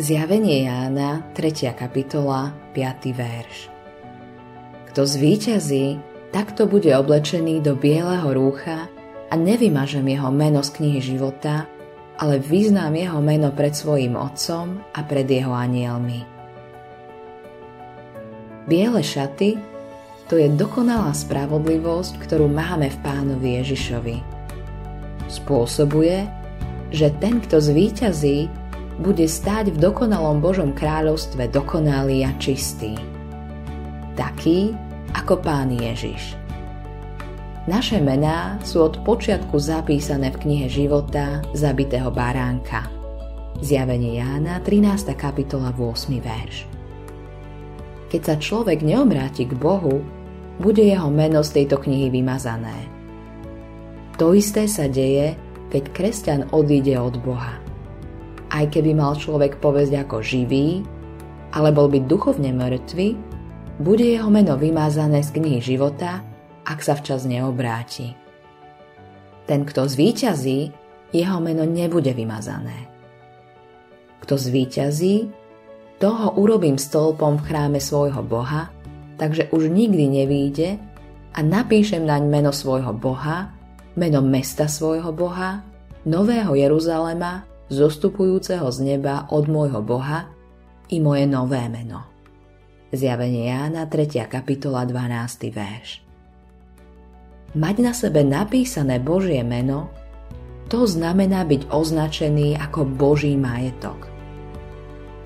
Zjavenie Jána, 3. kapitola, 5. verš. Kto zvíťazí, takto bude oblečený do bieleho rúcha a nevymažem jeho meno z knihy života, ale vyznám jeho meno pred svojim otcom a pred jeho anielmi. Biele šaty to je dokonalá spravodlivosť, ktorú máme v pánovi Ježišovi. Spôsobuje, že ten, kto zvíťazí, bude stáť v dokonalom Božom kráľovstve dokonalý a čistý. Taký ako Pán Ježiš. Naše mená sú od počiatku zapísané v knihe života zabitého baránka. Zjavenie Jána, 13. kapitola, 8. verš. Keď sa človek neobráti k Bohu, bude jeho meno z tejto knihy vymazané. To isté sa deje, keď kresťan odíde od Boha aj keby mal človek povesť ako živý, ale bol byť duchovne mŕtvy, bude jeho meno vymázané z knihy života, ak sa včas neobráti. Ten, kto zvíťazí, jeho meno nebude vymazané. Kto zvíťazí, toho urobím stĺpom v chráme svojho Boha, takže už nikdy nevíde a napíšem naň meno svojho Boha, meno mesta svojho Boha, Nového Jeruzalema zostupujúceho z neba od môjho Boha i moje nové meno. Zjavenie Jána 3. kapitola 12. verš. Mať na sebe napísané Božie meno, to znamená byť označený ako Boží majetok.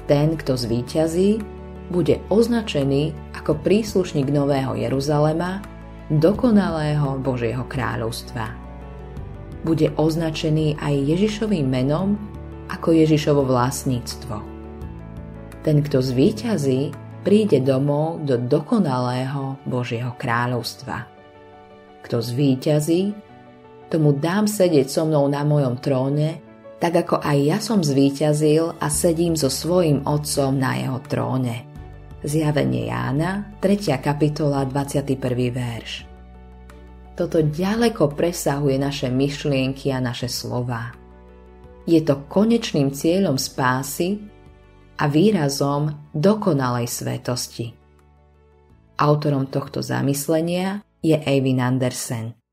Ten, kto zvíťazí, bude označený ako príslušník Nového Jeruzalema, dokonalého Božieho kráľovstva. Bude označený aj Ježišovým menom ako Ježišovo vlastníctvo. Ten, kto zvíťazí, príde domov do dokonalého Božieho kráľovstva. Kto zvíťazí, tomu dám sedieť so mnou na mojom tróne, tak ako aj ja som zvíťazil a sedím so svojím otcom na jeho tróne. Zjavenie Jána, 3. kapitola, 21. verš. Toto ďaleko presahuje naše myšlienky a naše slová. Je to konečným cieľom spásy a výrazom dokonalej svetosti. Autorom tohto zamyslenia je Eivin Andersen.